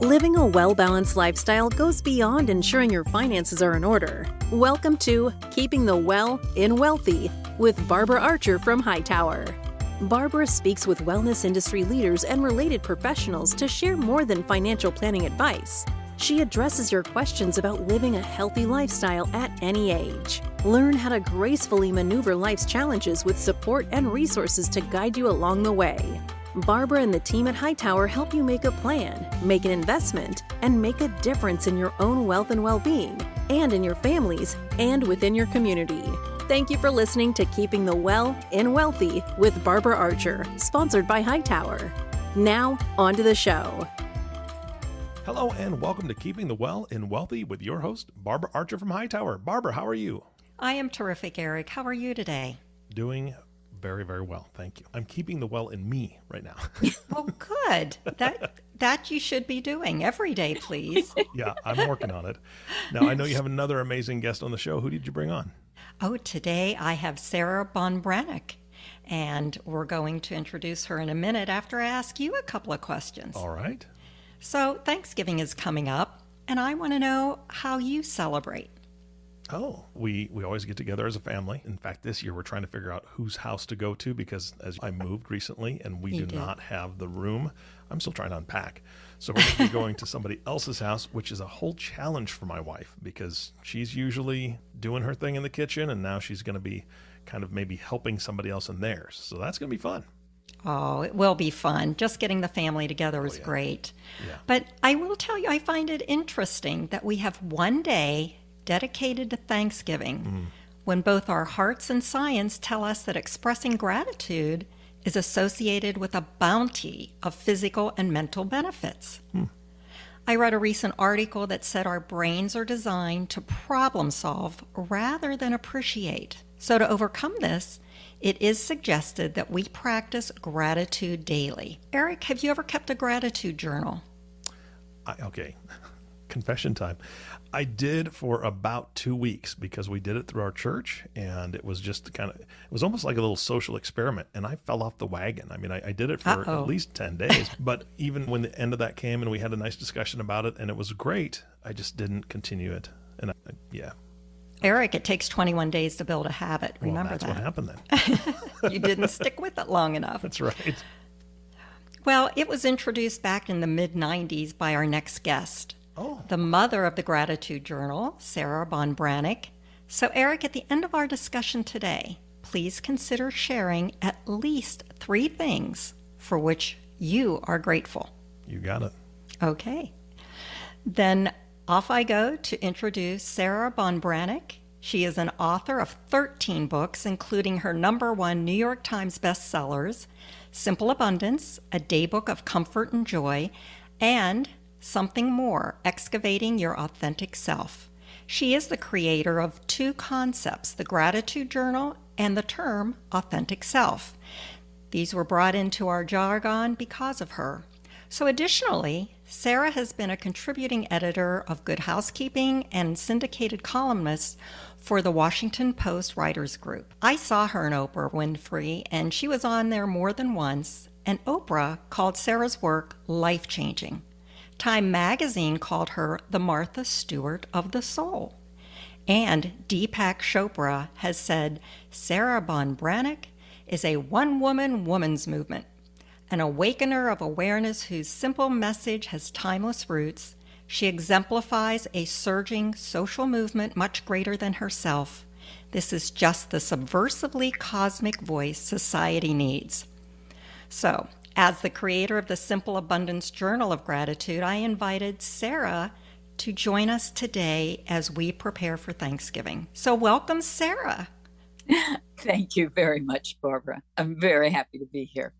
Living a well balanced lifestyle goes beyond ensuring your finances are in order. Welcome to Keeping the Well in Wealthy with Barbara Archer from Hightower. Barbara speaks with wellness industry leaders and related professionals to share more than financial planning advice. She addresses your questions about living a healthy lifestyle at any age. Learn how to gracefully maneuver life's challenges with support and resources to guide you along the way. Barbara and the team at Hightower help you make a plan, make an investment, and make a difference in your own wealth and well being, and in your families, and within your community. Thank you for listening to Keeping the Well in Wealthy with Barbara Archer, sponsored by Hightower. Now, on to the show. Hello, and welcome to Keeping the Well in Wealthy with your host, Barbara Archer from Hightower. Barbara, how are you? I am terrific, Eric. How are you today? Doing very, very well. Thank you. I'm keeping the well in me right now. oh, good. That that you should be doing every day, please. yeah, I'm working on it. Now, I know you have another amazing guest on the show. Who did you bring on? Oh, today I have Sarah Ban Breathnach, and we're going to introduce her in a minute after I ask you a couple of questions. All right. So, Thanksgiving is coming up, and I want to know how you celebrate. Oh, we we always get together as a family. In fact, this year we're trying to figure out whose house to go to because as I moved recently and we You do did. not have the room. I'm still trying to unpack. So we're going to be going to somebody else's house, which is a whole challenge for my wife because she's usually doing her thing in the kitchen and now she's going to be kind of maybe helping somebody else in theirs. So that's going to be fun. Oh, it will be fun. Just getting the family together oh, is yeah. great. Yeah. But I will tell you, I find it interesting that we have one day dedicated to Thanksgiving when both our hearts and science tell us that expressing gratitude is associated with a bounty of physical and mental benefits. I read a recent article that said our brains are designed to problem solve rather than appreciate. So, to overcome this, it is suggested that we practice gratitude daily. Eric, have you ever kept a gratitude journal? I, okay, confession time. I did for about two weeks because we did it through our church, and it was just kind of it was almost like a little social experiment. And I fell off the wagon. I mean, I, I did it for Uh-oh. at least ten days, but even when the end of that came and we had a nice discussion about it, and it was great, I just didn't continue it. And I, yeah, Eric, it takes 21 days to build a habit. well, Remember that's what that. happened then. you didn't stick with it long enough. That's right. Well, it was introduced back in the mid 90s by our next guest, Oh, the mother of the Gratitude Journal, Sarah Ban Breathnach. So, Eric, at the end of our discussion today, please consider sharing at least three things for which you are grateful. you got it. Okay. Then off I go to introduce Sarah Ban Breathnach. She is an author of 13 books, including her number one New York Times bestsellers, Simple Abundance, A Daybook of Comfort and Joy, and Something More Excavating Your Authentic Self. She is the creator of two concepts the Gratitude Journal and the term Authentic Self. These were brought into our jargon because of her. So, additionally, Sarah has been a contributing editor of Good Housekeeping and syndicated columnist for the Washington Post Writers Group. I saw her in Oprah Winfrey, and she was on there more than once, and Oprah called Sarah's work life changing. Time magazine called her the Martha Stewart of the soul. And Deepak Chopra has said Sarah Ban Breathnach is a one woman woman's movement, an awakener of awareness whose simple message has timeless roots. She exemplifies a surging social movement much greater than herself. This is just the subversively cosmic voice society needs. So, as the creator of the Simple Abundance Journal of Gratitude, I invited Sarah to join us today as we prepare for Thanksgiving. So, welcome, Sarah. Thank you very much, Barbara. I'm very happy to be here.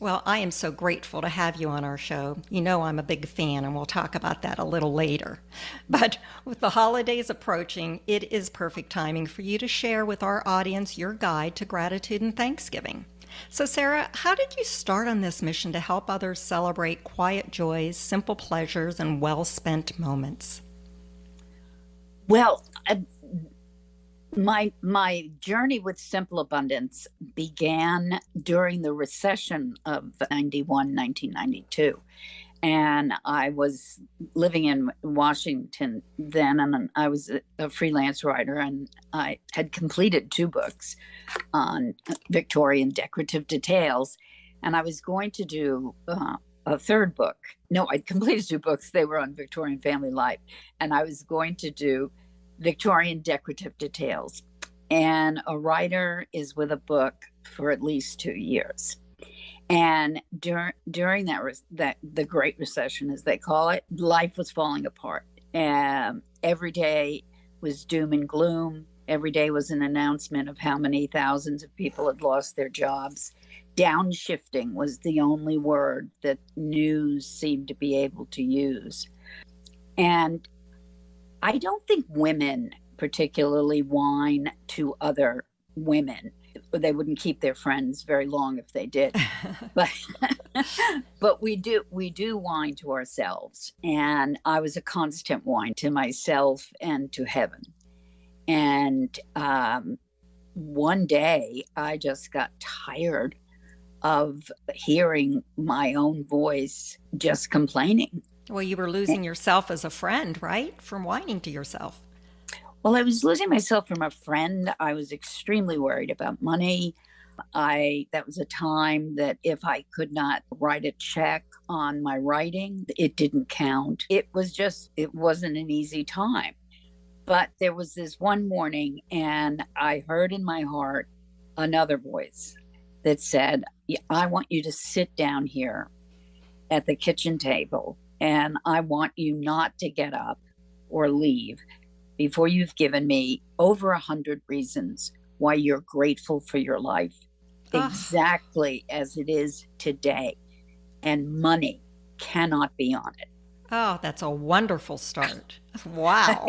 Well, I am so grateful to have you on our show. You know, I'm a big fan, and we'll talk about that a little later. But with the holidays approaching, it is perfect timing for you to share with our audience your guide to gratitude and Thanksgiving. So, Sarah, how did you start on this mission to help others celebrate quiet joys, simple pleasures, and well spent moments? Well, I, my my journey with simple abundance began during the recession of 91 1992 and I was living in Washington then, and I was a freelance writer, and I had completed two books on Victorian decorative details, and I was going to do uh, a third book. No, I'd completed two books; they were on Victorian family life, and I was going to do Victorian decorative details. And a writer is with a book for at least two years and during during that that the Great Recession, as they call it, life was falling apart. and every day was doom and gloom. Every day was an announcement of how many thousands of people had lost their jobs. Downshifting was the only word that news seemed to be able to use. And I don't think women particularly whine to other women they wouldn't keep their friends very long if they did. but but we do we do whine to ourselves, and I was a constant whine to myself and to heaven. And um, one day, I just got tired of hearing my own voice just complaining. Well, you were losing yourself as a friend, right? From whining to yourself. Well, I was losing myself from a friend. I was extremely worried about money. I that was a time that if I could not write a check on my writing, it didn't count. It was just it wasn't an easy time. But there was this one morning and I heard in my heart another voice that said, "I want you to sit down here at the kitchen table and I want you not to get up or leave before you've given me over a hundred reasons why you're grateful for your life ah. exactly as it is today. And money cannot be on it. Oh, that's a wonderful start. Wow.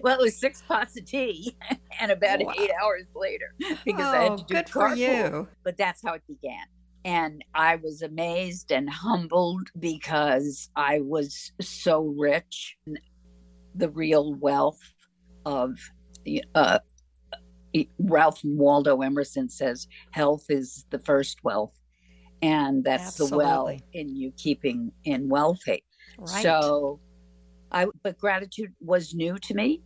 well, it was six pots of tea and about wow. eight hours later because oh, I had oh, to do good for you. But that's how it began. And I was amazed and humbled because I was so rich the real wealth of uh, Ralph Waldo Emerson says health is the first wealth, and that's Absolutely. the well in you keeping in wealthy. Right. So, I but gratitude was new to me,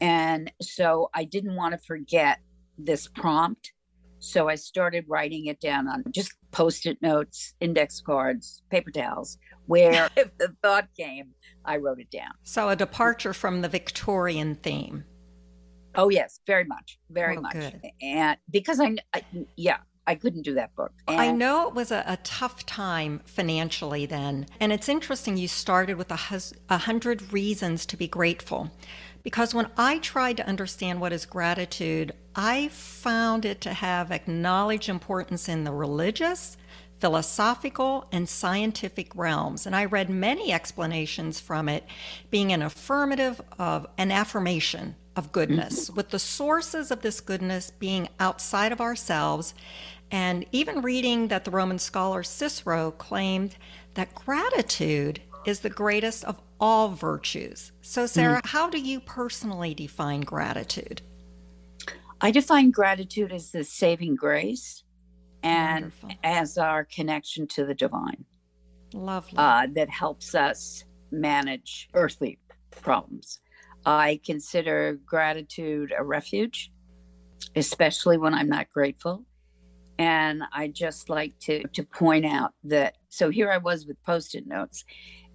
and so I didn't want to forget this prompt. So I started writing it down on just post-it notes, index cards, paper towels, where if the thought came, I wrote it down. So a departure from the Victorian theme. Oh yes, very much, very oh, much. Good. And because I, I, yeah, I couldn't do that book. And I know it was a, a, tough time financially then, and it's interesting. You started with a, hus- a hundred reasons to be grateful, because when I tried to understand what is gratitude, I found it to have acknowledged importance in the religious, philosophical, and scientific realms. And I read many explanations from it being an affirmative of an affirmation of goodness, with the sources of this goodness being outside of ourselves. And even reading that the Roman scholar Cicero claimed that gratitude is the greatest of all virtues. So, Sarah, mm. how do you personally define gratitude? I define gratitude as the saving grace and Wonderful. as our connection to the divine. Lovely. Uh, that helps us manage earthly problems. I consider gratitude a refuge, especially when I'm not grateful. And I just like to, to point out that so here I was with post it notes,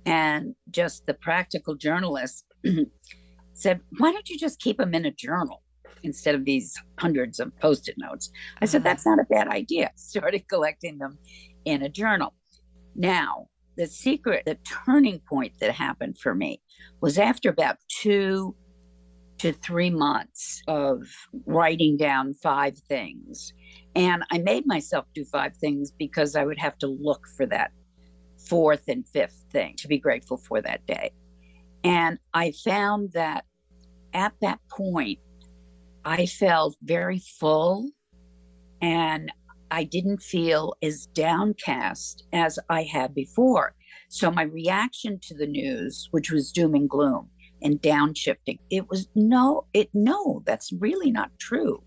and just the practical journalist said, Why don't you just keep them in a journal? Instead of these hundreds of post it notes. I said, uh-huh. that's not a bad idea. Started collecting them in a journal. Now, the secret, the turning point that happened for me was after about two to three months of writing down five things. And I made myself do five things because I would have to look for that fourth and fifth thing to be grateful for that day. And I found that at that point, I felt very full and I didn't feel as downcast as I had before. So my reaction to the news, which was doom and gloom and downshifting, it was no, it no, that's really not true.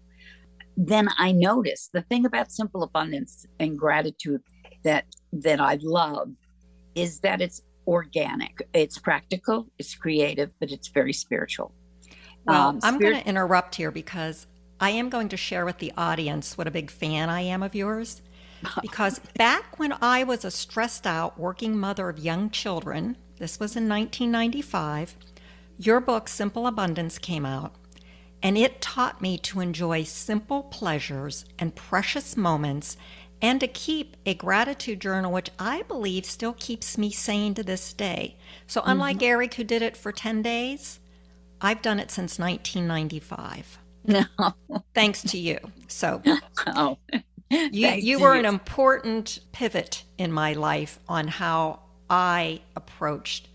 Then I noticed the thing about simple abundance and gratitude that that I love is that it's organic. It's practical, it's creative, but it's very spiritual. Well, um, I'm going to interrupt here because I am going to share with the audience what a big fan I am of yours. Because back when I was a stressed out working mother of young children, this was in 1995, your book, Simple Abundance, came out, and it taught me to enjoy simple pleasures and precious moments and to keep a gratitude journal, which I believe still keeps me sane to this day. So, unlike mm-hmm. Eric, who did it for 10 days, I've done it since 1995. No. Thanks to you. So, oh, you, you were you. an important pivot in my life on how I approached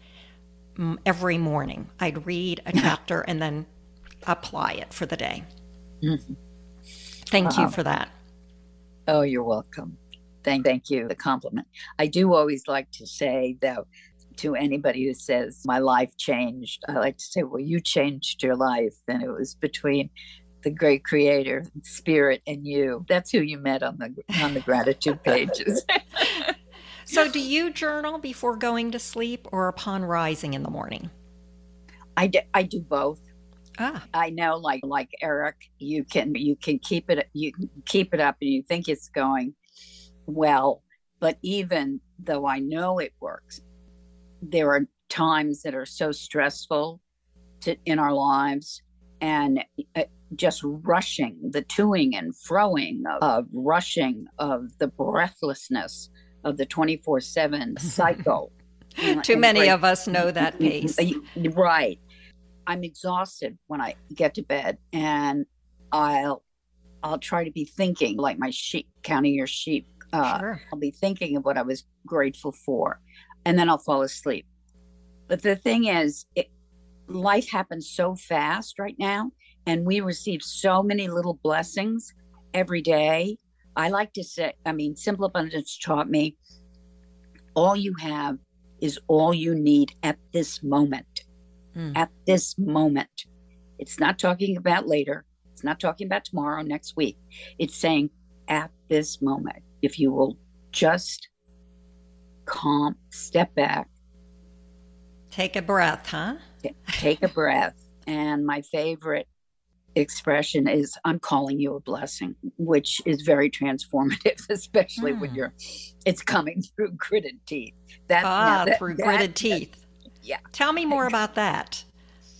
every morning. I'd read a chapter and then apply it for the day. Mm-hmm. Thank you for that. Oh, you're welcome. Thank, thank you. The compliment. I do always like to say, though, to anybody who says my life changed, I like to say, well, you changed your life, and it was between the great creator spirit and you. That's who you met on the on the gratitude pages. So do you journal before going to sleep or upon rising in the morning? I do, i do both. Ah. I know like like Eric, you can you can keep it you can keep it up and you think it's going well, but even though I know it works, there are times that are so stressful to, in our lives and uh, just rushing the toing and froing of, of rushing of the breathlessness of the 24/7 cycle. Too many of us know that pace. Right. I'm exhausted when I get to bed and I'll I'll try to be thinking like my sheep counting your sheep. Uh, sure. I'll be thinking of what I was grateful for, and then I'll fall asleep. But the thing is, it, life happens so fast right now, and we receive so many little blessings every day. I like to say, I mean, Simple Abundance taught me all you have is all you need at this moment mm. at this moment. It's not talking about later. It's not talking about tomorrow, next week. It's saying at this moment, if you will just calm, step back, take a breath, huh? take a breath. And my favorite expression is I'm calling you a blessing, which is very transformative, especially mm. when you're it's coming through gritted teeth. That, ah, that, through that, gritted teeth yeah. Tell me more about that.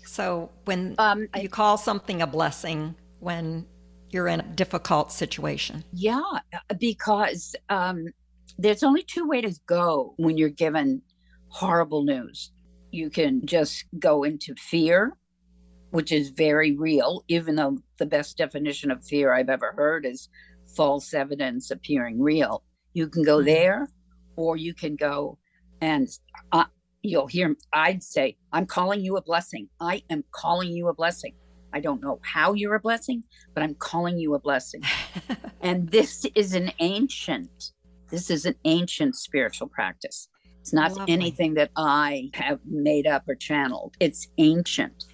So when um, you call something a blessing when you're in a difficult situation. Yeah, because um, there's only two ways to go when you're given horrible news. You can just go into fear, which is very real, even though the best definition of fear I've ever heard is false evidence appearing real. You can go mm-hmm. there, or you can go and uh, you'll hear I'd say, I'm calling you a blessing. I am calling you a blessing. I don't know how you're a blessing, but I'm calling you a blessing. and this is an ancient, this is an ancient spiritual practice. It's not Lovely. anything that I have made up or channeled. It's ancient.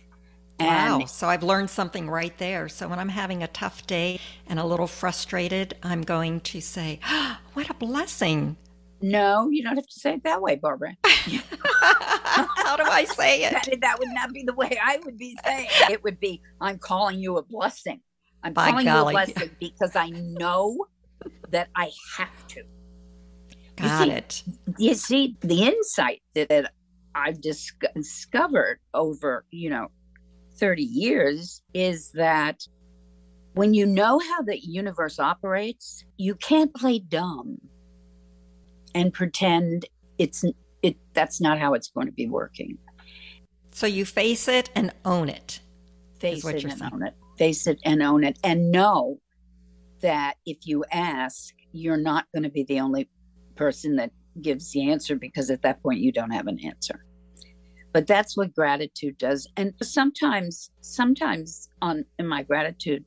And wow. So I've learned something right there. So when I'm having a tough day and a little frustrated, I'm going to say, oh, What a blessing. No, you don't have to say it that way, Barbara. How do I say it? that, that, would not be the way I would be saying it. It would be, I'm calling you a blessing. I'm By calling golly. you a blessing because I know that I have to. Got you see, it. You see, the insight that, that I've dis- discovered over, you know, 30 years is that when you know how the universe operates, you can't play dumb and pretend it's it that's not how it's going to be working. So you face it and own it. Face it and saying. own it. Face it and own it and know that if you ask, you're not going to be the only person that gives the answer because at that point you don't have an answer. But that's what gratitude does. And sometimes sometimes on in my gratitude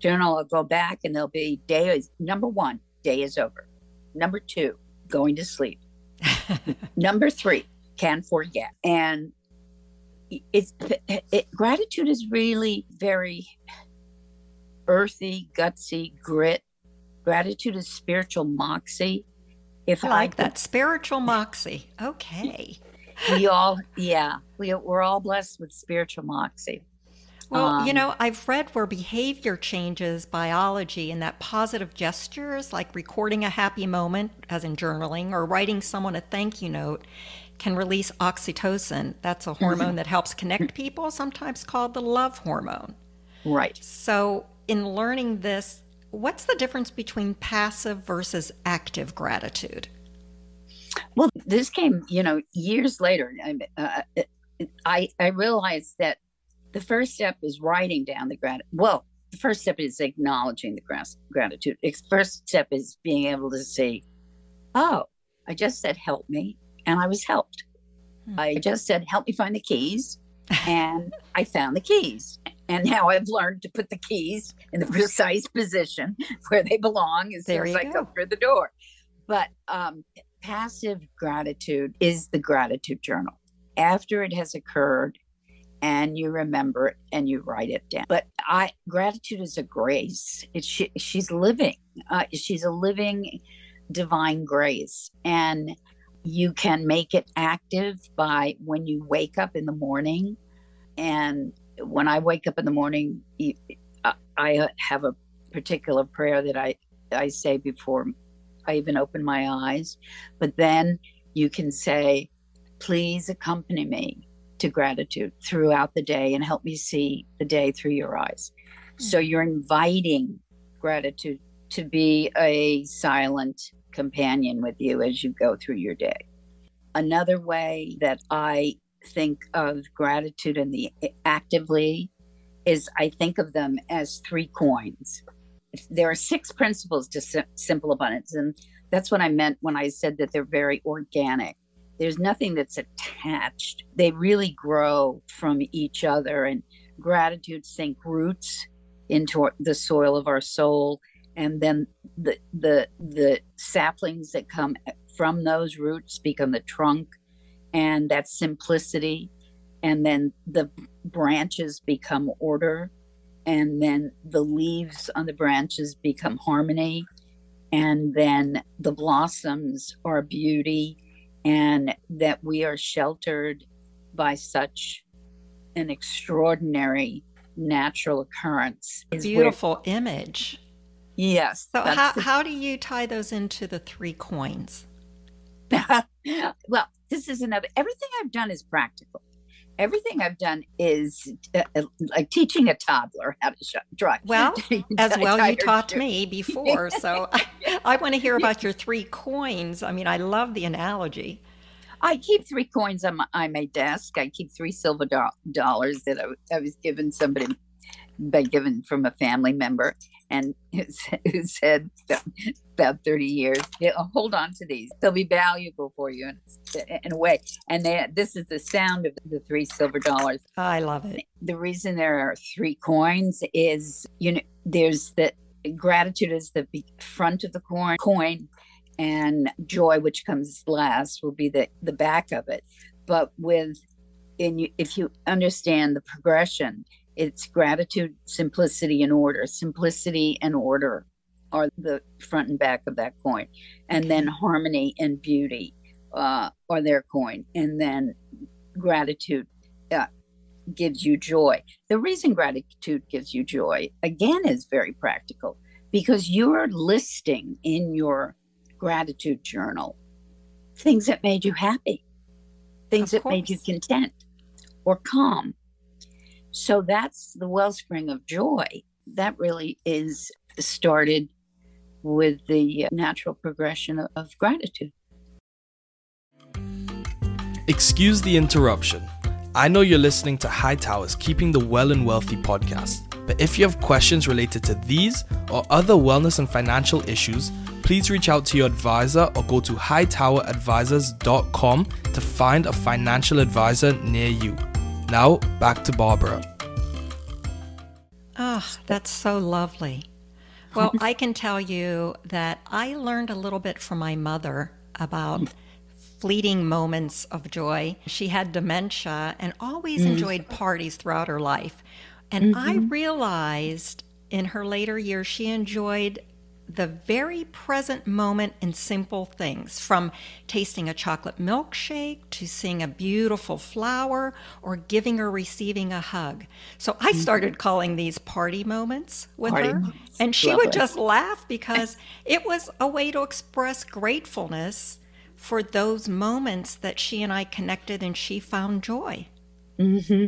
journal I'll go back and there'll be day is number 1, day is over. Number 2, going to sleep. Number three, can forget. And it's it, it, gratitude is really very earthy, gutsy, grit. Gratitude is spiritual moxie. If I like that spiritual moxie. Okay. We all, yeah, we, we're all blessed with spiritual moxie. Well, um, you know, I've read where behavior changes biology and that positive gestures, like recording a happy moment, as in journaling, or writing someone a thank you note, can release oxytocin. That's a hormone mm-hmm. that helps connect people, sometimes called the love hormone. Right. So, in learning this, what's the difference between passive versus active gratitude? Well, this came, you know, years later. Uh, I I realized that the first step is writing down the gratitude. Well, the first step is acknowledging the gratitude. The first step is being able to say, "Oh, I just said help me, and I was helped. Hmm. I just said help me find the keys, and I found the keys. And now I've learned to put the keys in the precise position where they belong as there soon as I go through the door. But um, passive gratitude is the gratitude journal. After it has occurred, and you remember it and you write it down. But I gratitude is a grace. It's she, she's living. Uh, she's a living divine grace, and you can make it active by when you wake up in the morning. And when I wake up in the morning, uh, I have a particular prayer that I I say before I even open my eyes. But then you can say, "Please accompany me." to gratitude throughout the day and help me see the day through your eyes. Mm-hmm. So you're inviting gratitude to be a silent companion with you as you go through your day. Another way that I think of gratitude and the actively is I think of them as three coins. There are six principles to simple abundance, and that's what I meant when I said that they're very organic. There's nothing that's attached. They really grow from each other, and gratitude sink roots into the soil of our soul, and then the the the saplings that come from those roots become the trunk, and that simplicity, and then the branches become order, and then the leaves on the branches become harmony, and then the blossoms are beauty and that we are sheltered by such an extraordinary natural occurrence. Beautiful where, image. Yes. So, how, the, how do you tie those into the three coins? well, this is another, everything I've done is practical. Everything I've done is uh, uh like teaching a toddler how to drive. Well, as well, you taught me before. So I, I want to hear about your three coins. I mean, I love the analogy. I keep three coins on my, on my desk. I keep three silver do- dollars that I, I, was given somebody by given from a family member, and who said about thirty years, hold on to these; they'll be valuable for you in, in a way. And they, this is the sound of the three silver dollars. Oh, I love it. The reason there are three coins is you know there's the gratitude is the front of the coin coin and joy which comes last will be the the back of it but with in you, if you understand the progression it's gratitude simplicity and order. Simplicity and order are the front and back of that coin. And then harmony and beauty uh, are their coin. And then gratitude uh, gives you joy. The reason gratitude gives you joy again is very practical. Because you're listing in your gratitude journal things that made you happy, things that made you content or calm. So that's the wellspring of joy. That really is started with the natural progression of, gratitude. Excuse the interruption. I know you're listening to Hightowers Keeping the Well and Wealthy podcast, but if you have questions related to these or other wellness and financial issues, please reach out to your advisor or go to hightoweradvisors.com to find a financial advisor near you. Now, back to Barbara. Ah, oh, that's so lovely. Well, I can tell you that I learned a little bit from my mother about fleeting moments of joy. She had dementia and always mm. enjoyed parties throughout her life. And mm-hmm. I realized in her later years she enjoyed the very present moment in simple things, from tasting a chocolate milkshake to seeing a beautiful flower or giving or receiving a hug. So I started calling these party moments with Party her. moments. And she would just laugh because it was a way to express gratefulness for those moments that she and I connected and she found joy. Mm-hmm.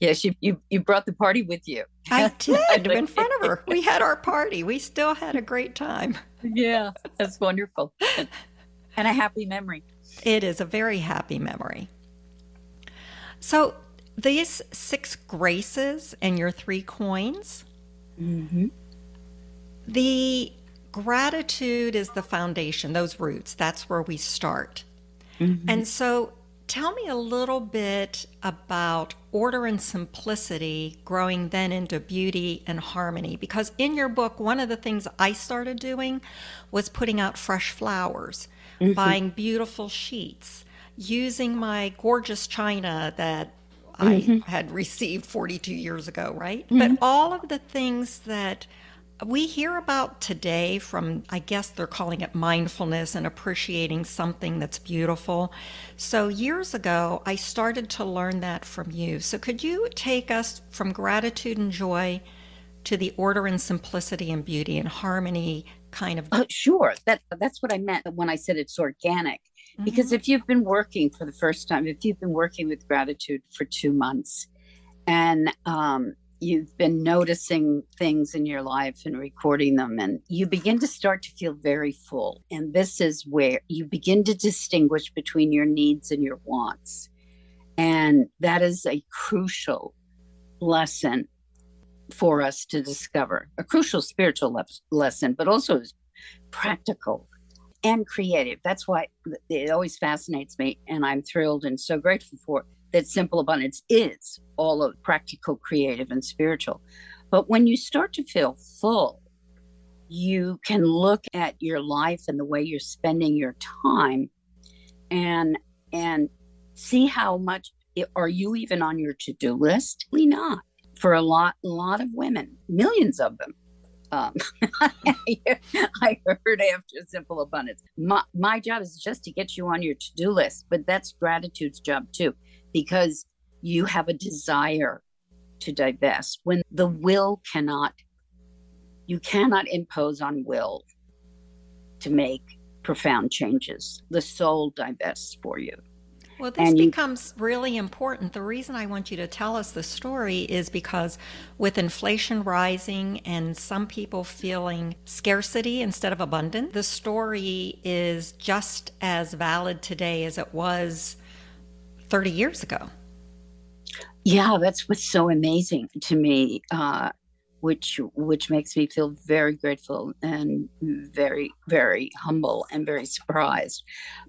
Yes, you, you you brought the party with you. I did in front of her. We had our party. We still had a great time. Yeah, that's wonderful. and a happy memory. It is a very happy memory. So, these six graces and your three coins, Mm-hmm. the gratitude is the foundation, those roots. That's where we start. And so, tell me a little bit about order and simplicity growing then into beauty and harmony. Because in your book, one of the things I started doing was putting out fresh flowers, mm-hmm. buying beautiful sheets, using my gorgeous china that I mm-hmm. had received 42 years ago, right? Mm-hmm. But all of the things that we hear about today from i guess they're calling it mindfulness and appreciating something that's beautiful so years ago i started to learn that from you so could you take us from gratitude and joy to the order and simplicity and beauty and harmony kind of Oh, sure. That that's what I meant when I said it's organic. Because if you've been working for the first time, if you've been working with gratitude for two months, and um, you've been noticing things in your life and recording them, and you begin to start to feel very full. And this is where you begin to distinguish between your needs and your wants. And that is a crucial lesson for us to discover, a crucial spiritual le- lesson, but also practical and creative. That's why it always fascinates me, and I'm thrilled and so grateful for that simple abundance is all of practical, creative, and spiritual. But when you start to feel full, you can look at your life and the way you're spending your time and and see how much are you even on your to-do list? Probably not. For a lot a lot of women, millions of them. Um, I heard after Simple Abundance. My, my job is just to get you on your to do list, but that's gratitude's job too, because you have a desire to divest when the will cannot, you cannot impose on will to make profound changes. The soul divests for you. Well, this And you- becomes really important. The reason I want you to tell us the story is because with inflation rising and some people feeling scarcity instead of abundance, the story is just as valid today as it was 30 years ago. Yeah, that's what's so amazing to me, uh, which which makes me feel very grateful and very very humble and very surprised,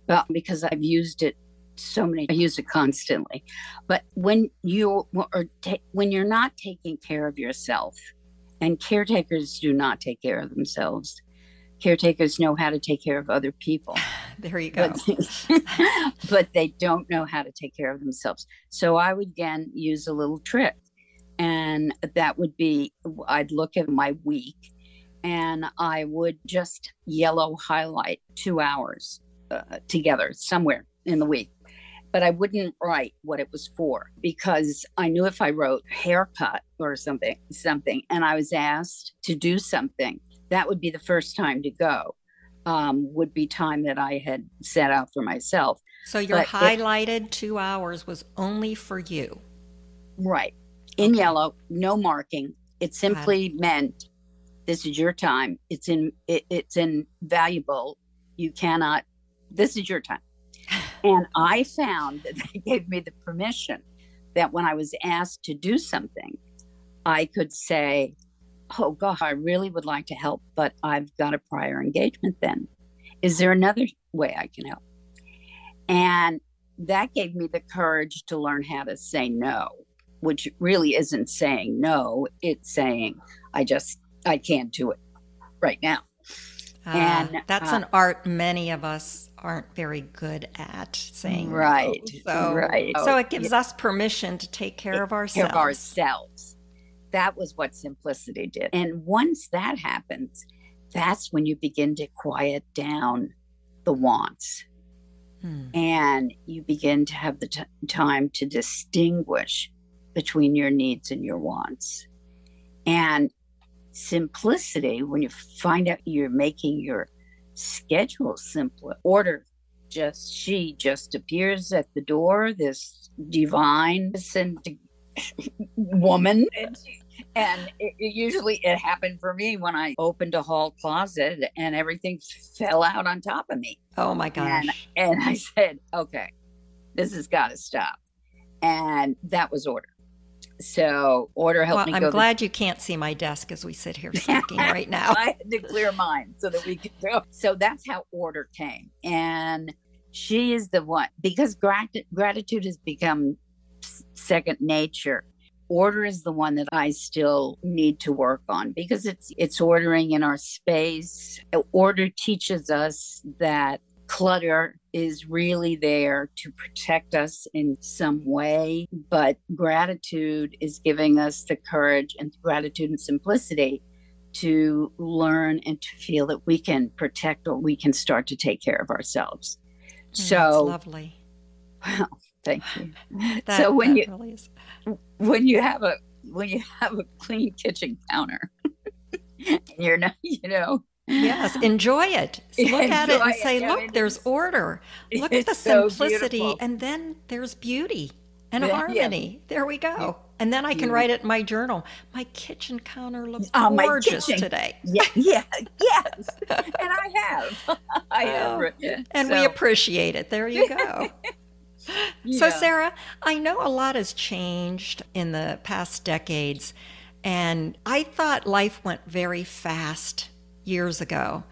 but because I've used it so many, I use it constantly. But when you are ta- when you're not taking care of yourself, and caretakers do not take care of themselves, caretakers know how to take care of other people There you go. but, but they don't know how to take care of themselves. So I would again use a little trick, and that would be I'd look at my week, and I would just yellow highlight two hours uh, together somewhere in the week. But I wouldn't write what it was for because I knew if I wrote haircut or something, something, and I was asked to do something, that would be the first time to go um, would be time that I had set out for myself. So your But it- highlighted two hours was only for you. Right. In yellow, no marking. It simply meant this is your time. It's in it, it's invaluable. You cannot this is your time. And I found that they gave me the permission that when I was asked to do something, I could say, Oh God, I really would like to help, but I've got a prior engagement then. Is there another way I can help? And that gave me the courage to learn how to say no, which really isn't saying no. It's saying, I just, I can't do it right now. Ah, And, that's uh, an art many of us aren't very good at saying no. Right, So, right. so it gives us permission to take care of ourselves. Care of ourselves. That was what simplicity did. And once that happens, that's when you begin to quiet down the wants. Hmm. And you begin to have the t- time to distinguish between your needs and your wants. And simplicity, when you find out you're making your schedule simpler, order just she just appears at the door, this divine woman. And, she, and it, it usually it happened for me when I opened a hall closet and everything fell out on top of me. Oh my gosh. And, and I said, okay, this has got to stop. And that was order. So order helped well, me. I'm go glad you can't see my desk as we sit here speaking right now. I had to clear mine so that we could go. So that's how order came. And she is the one because grat- gratitude has become second nature. Order is the one that I still need to work on because it's it's ordering in our space. Order teaches us that clutter is really there to protect us in some way, but gratitude is giving us the courage and gratitude and simplicity to learn and to feel that we can protect or we can start to take care of ourselves. Mm, so lovely. Well, thank you. That, so when you really is. when you have a when you have a clean kitchen counter, and you're not, you know, Yes, enjoy it. Look at it and say, look, there's it's- order. Look at the so simplicity, and then there's beauty and Yeah, yeah. harmony. There we go. And then I can write it in my journal. My kitchen counter looks Oh, gorgeous today. yeah, yeah, yes, and I have, I have, Oh, And we appreciate it. There you go. So. Sarah, I know a lot has changed in the past decades, and I thought life went very fast years ago,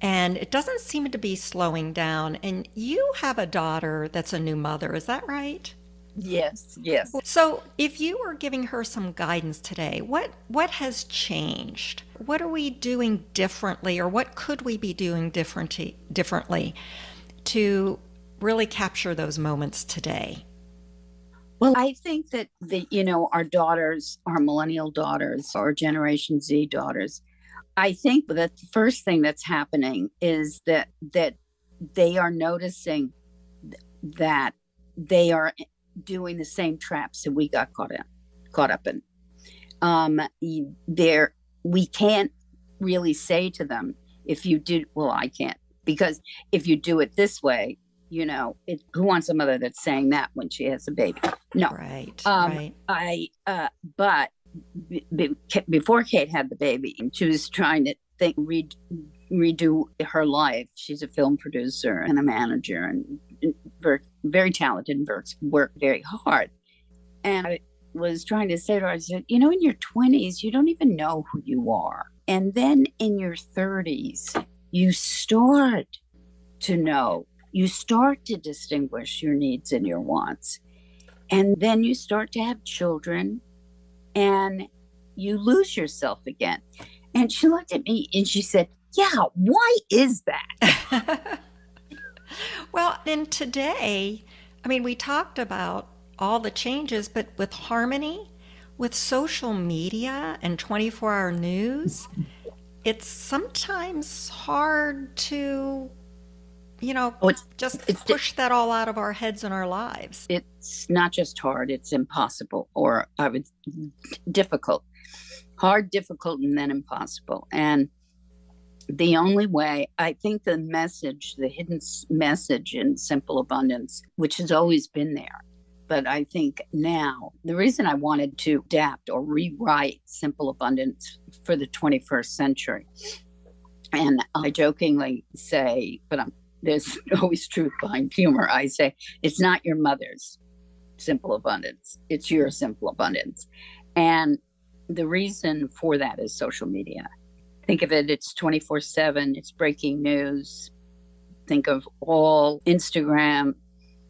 and it doesn't seem to be slowing down. And you have a daughter that's a new mother, is that right? yes, yes. So, if you were giving her some guidance today, what what has changed? What are we doing differently, or what could we be doing differently differently to really capture those moments today? Well, I think that the you know our daughters, our millennial daughters, our Generation Z daughters, I think that the first thing that's happening is that that they are noticing th- that they are doing the same traps that we got caught in, caught up in. Um, there, we can't really say to them if you do. Well, I can't because if you do it this way, you know, it, who wants a mother that's saying that when she has a baby? No, Right, Um, right. I, uh, but be, be- before Kate had the baby, she was trying to think, re, redo her life. She's a film producer and a manager, and very, very talented and works work very hard. And I was trying to say to her, I said, you know, in your twenties, you don't even know who you are, and then in your thirties, you start to know. You start to distinguish your needs and your wants. And then you start to have children and you lose yourself again. And she looked at me and she said, Yeah, why is that? well, and today, I mean, we talked about all the changes, but with harmony, with social media and 24 hour news, it's sometimes hard to, you know, Oh, it's, just it's push that all out of our heads and our lives. it's not just hard, it's impossible, or I would difficult. Hard, difficult, and then impossible. And the only way, I think the message, the hidden message in Simple Abundance, which has always been there, but I think now the reason I wanted to adapt or rewrite Simple Abundance for the 21st century, and I jokingly say, but I'm, there's always truth behind humor. I say, it's not your mother's simple abundance, it's your simple abundance. And the reason for that is social media. Think of it, it's 24 7, it's breaking news. Think of all Instagram,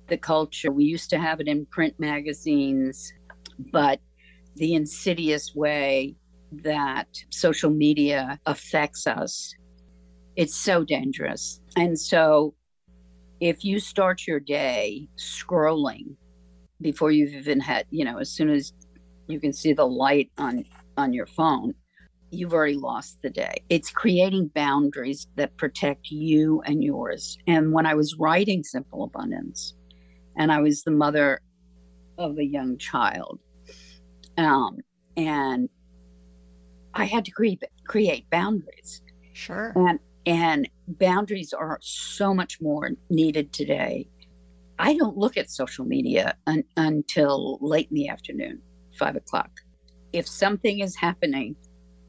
the culture. We used to have it in print magazines, but the insidious way that social media affects us, it's so dangerous. And so if you start your day scrolling before you've even had, you know, as soon as you can see the light on on your phone, you've already lost the day. It's creating boundaries that protect you and yours. And when I was writing Simple Abundance, and I was the mother of a young child, um, and I had to create create boundaries. Sure. And and boundaries are so much more needed today. I don't look at social media un- until late in the afternoon, five o'clock. If something is happening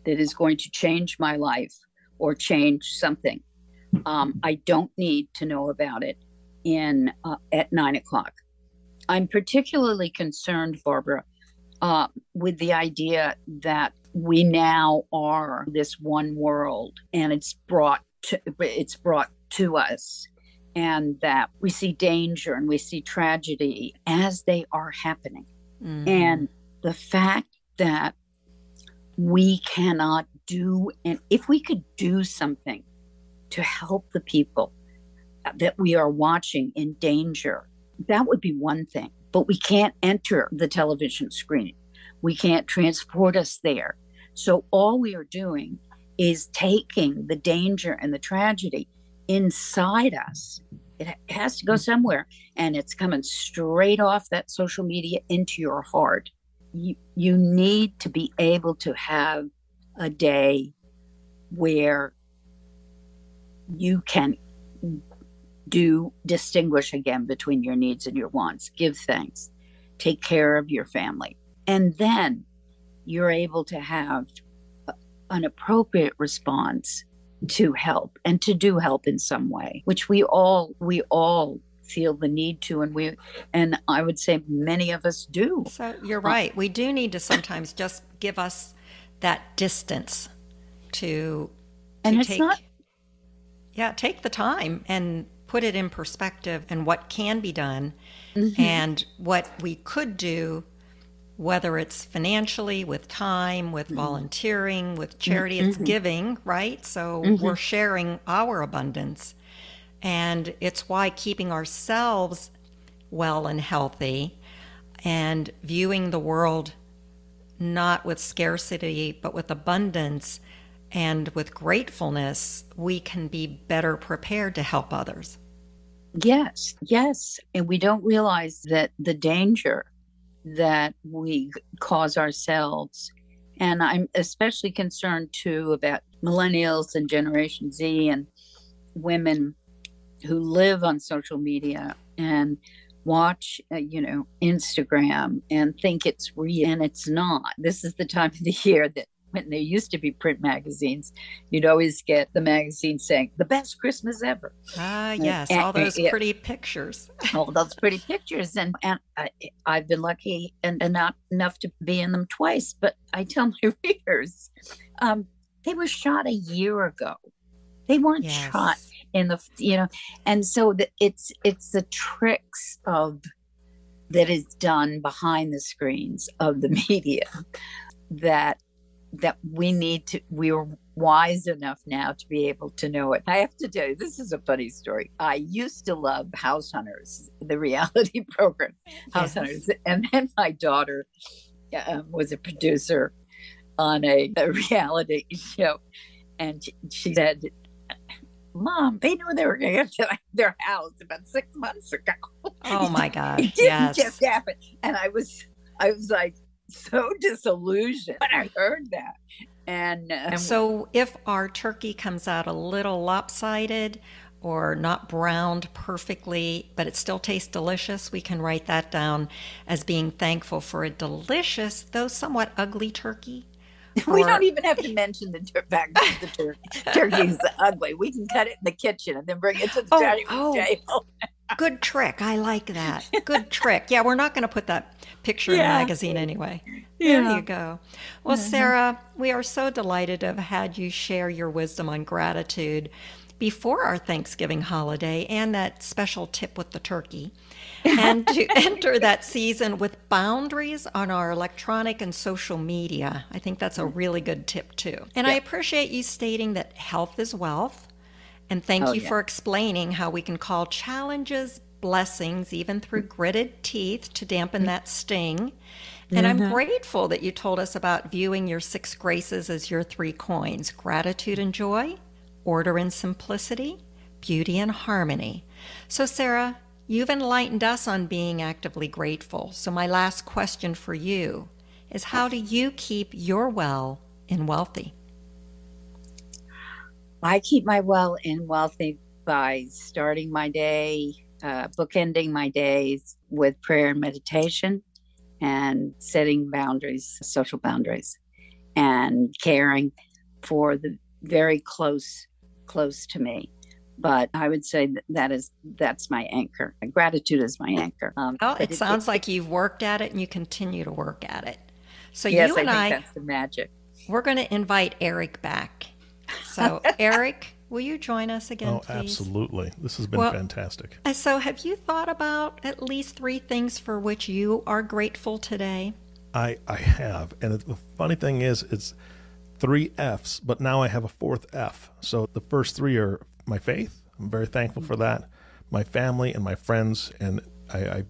that is going to change my life or change something, um, I don't need to know about it in uh, at nine o'clock. I'm particularly concerned, Barbara, uh, with the idea that we now are this one world, and it's brought to, it's brought to us, and that we see danger and we see tragedy as they are happening, Mhm. and the fact that we cannot do, and if we could do something to help the people that we are watching in danger, that would be one thing. But we can't enter the television screen. We can't transport us there. So all we are doing is taking the danger and the tragedy inside us. It has to go mm. somewhere, and it's coming straight off that social media into your heart. You, you need to be able to have a day where you can do distinguish again between your needs and your wants, give thanks, take care of your family. And then you're able to have an appropriate response to help and to do help in some way, which we all we all feel the need to and we and I would say many of us do. So you're right. We do need to sometimes just give us that distance to, to And it's take, not- yeah, take the time and put it in perspective and what can be done Mm-hmm. and what we could do, whether it's financially, with time, with Mm-hmm. volunteering, with charity, it's giving, right? So Mm-hmm. we're sharing our abundance. And it's why keeping ourselves well and healthy and viewing the world not with scarcity, but with abundance and with gratefulness, we can be better prepared to help others. Yes, yes. And we don't realize that the danger that we cause ourselves. And I'm especially concerned too about millennials and Generation Z and women who live on social media and watch, uh, you know, Instagram and think it's real and it's not. This is the time of the year that when there used to be print magazines, you'd always get the magazine saying, the best Christmas ever. Ah, yes, and- all those pretty pictures. all those pretty pictures and and I, I've been lucky and, and not enough to be in them twice but I tell my readers um they were shot a year ago. They weren't shot in the you know and so the, it's it's the tricks of that is done behind the screens of the media that that we need to we're wise enough now to be able to know it i have to tell you this is a funny story i used to love house hunters the reality program house Yes. hunters and then my daughter um, was a producer on a, a reality show and she, she said mom they knew they were going to get to their house about six months ago Oh my god! it didn't yes. just happen. And I was, I was like so disillusioned when I heard that. And, uh, and So if our turkey comes out a little lopsided or not browned perfectly, but it still tastes delicious, we can write that down as being thankful for a delicious, though somewhat ugly turkey. we or- don't even have to mention the tur- fact that the turkey turkey's ugly. We can cut it in the kitchen and then bring it to the Oh, dining oh. table. Good trick. I like that. Good trick. Yeah, we're not going to put that picture in the magazine anyway. There you go. Well, Sarah, we are so delighted to have had you share your wisdom on gratitude before our Thanksgiving holiday and that special tip with the turkey. And to enter that season with boundaries on our electronic and social media. I think that's a mm. really good tip, too. And I appreciate you stating that health is wealth. And thank Oh, you yeah. for explaining how we can call challenges blessings, even through mm-hmm. gritted teeth, to dampen mm-hmm. that sting. And I'm mm-hmm. grateful that you told us about viewing your six graces as your three coins gratitude and joy, order and simplicity, beauty and harmony. So, Sarah, you've enlightened us on being actively grateful. So, my last question for you is how do you keep your well and wealthy? I keep my well in wealthy by starting my day, uh, bookending my days with prayer and meditation and setting boundaries, social boundaries, and caring for the very close, close to me. But I would say that, that is that's my anchor. Gratitude is my anchor. Um, oh, it, it sounds it, like you've worked at it and you continue to work at it. So yes, you and I, I that's the magic. We're going to invite Eric back. So Eric, Will you join us again, oh, please? absolutely. This has been well, fantastic. Uh, so, have you thought about at least three things for which you are grateful today? I, I have. And the funny thing is, it's three F's, but now I have a fourth F. So, the first three are my faith. I'm very thankful for that. My family and my friends. And I, I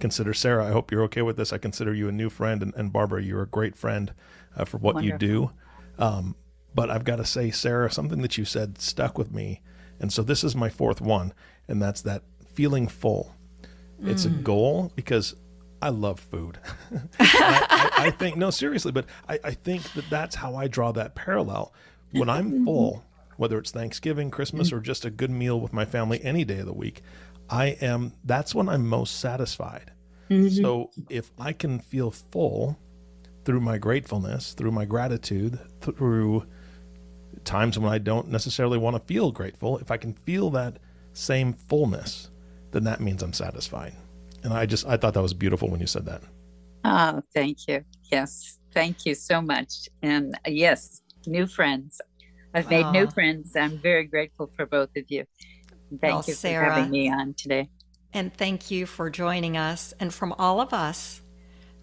consider Sarah, I hope you're okay with this. I consider you a new friend. And, and Barbara, you're a great friend uh, for what Wonderful. you do. Um, but I've got to say, Sarah, something that you said stuck with me. And so this is my fourth one, and that's that feeling full. Mm. It's a mm. goal because I love food. I, I, I, think, no, seriously, but I, I think that that's how I draw that parallel. When I'm full, whether it's Thanksgiving, Christmas, or just a good meal with my family any day of the week, I am, that's when I'm most satisfied. Mm-hmm. So if I can feel full through my gratefulness, through my gratitude, through times when I don't necessarily want to feel grateful, if I can feel that same fullness, then that means I'm satisfied. And I just, I thought that was beautiful when you said that. Oh, thank you. Yes. Thank you so much. And uh, yes, new friends. I've made new friends. I'm very grateful for both of you. Thank well, you for Sarah, having me on today. And thank you for joining us. And from all of us,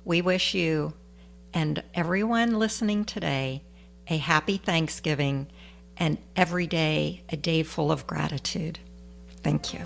we wish you and everyone listening today a happy Thanksgiving, and every day a day full of gratitude. Thank you.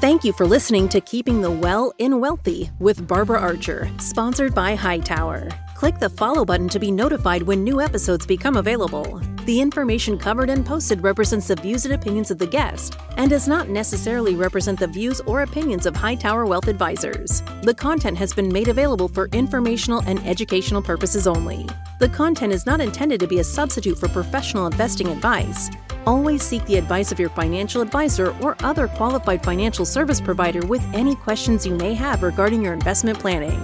Thank you for listening to Keeping the Well in Wealthy with Barbara Archer, sponsored by Hightower. Click the follow button to be notified when new episodes become available. The information covered and posted represents the views and opinions of the guest and does not necessarily represent the views or opinions of Hightower Wealth Advisors. The content has been made available for informational and educational purposes only. The content is not intended to be a substitute for professional investing advice. Always seek the advice of your financial advisor or other qualified financial service provider with any questions you may have regarding your investment planning.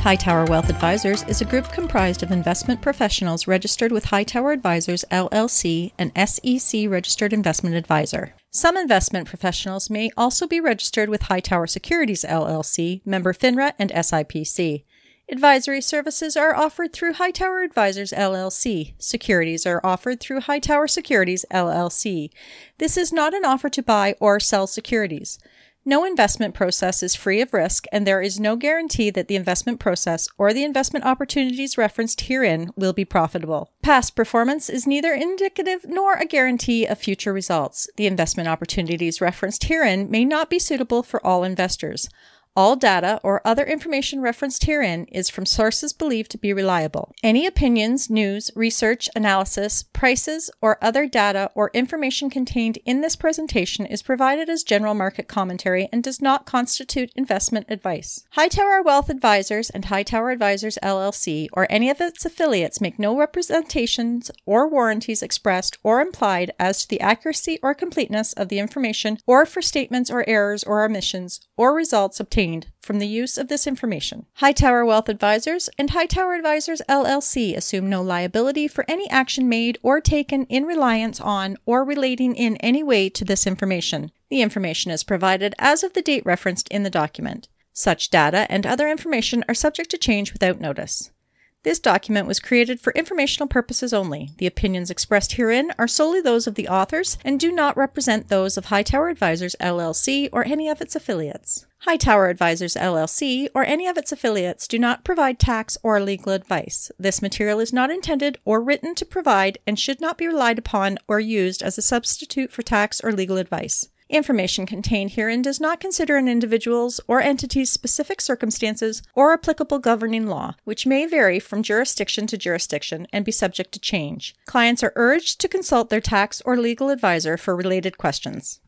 Hightower Wealth Advisors is a group comprised of investment professionals registered with Hightower Advisors LLC, an SEC registered investment advisor. Some investment professionals may also be registered with Hightower Securities LLC, member FINRA and SIPC. Advisory services are offered through Hightower Advisors LLC. Securities are offered through Hightower Securities LLC. This is not an offer to buy or sell securities. No investment process is free of risk, and there is no guarantee that the investment process or the investment opportunities referenced herein will be profitable. Past performance is neither indicative nor a guarantee of future results. The investment opportunities referenced herein may not be suitable for all investors. All data or other information referenced herein is from sources believed to be reliable. Any opinions, news, research, analysis, prices, or other data or information contained in this presentation is provided as general market commentary and does not constitute investment advice. Hightower Wealth Advisors and Hightower Advisors LLC or any of its affiliates make no representations or warranties expressed or implied as to the accuracy or completeness of the information or for statements or errors or omissions or results obtained obtained from the use of this information. Hightower Wealth Advisors and Hightower Advisors LLC assume no liability for any action made or taken in reliance on or relating in any way to this information. The information is provided as of the date referenced in the document. Such data and other information are subject to change without notice. This document was created for informational purposes only. The opinions expressed herein are solely those of the authors and do not represent those of Hightower Advisors LLC or any of its affiliates. Hightower Advisors LLC or any of its affiliates do not provide tax or legal advice. This material is not intended or written to provide and should not be relied upon or used as a substitute for tax or legal advice. Information contained herein does not consider an individual's or entity's specific circumstances or applicable governing law, which may vary from jurisdiction to jurisdiction and be subject to change. Clients are urged to consult their tax or legal advisor for related questions.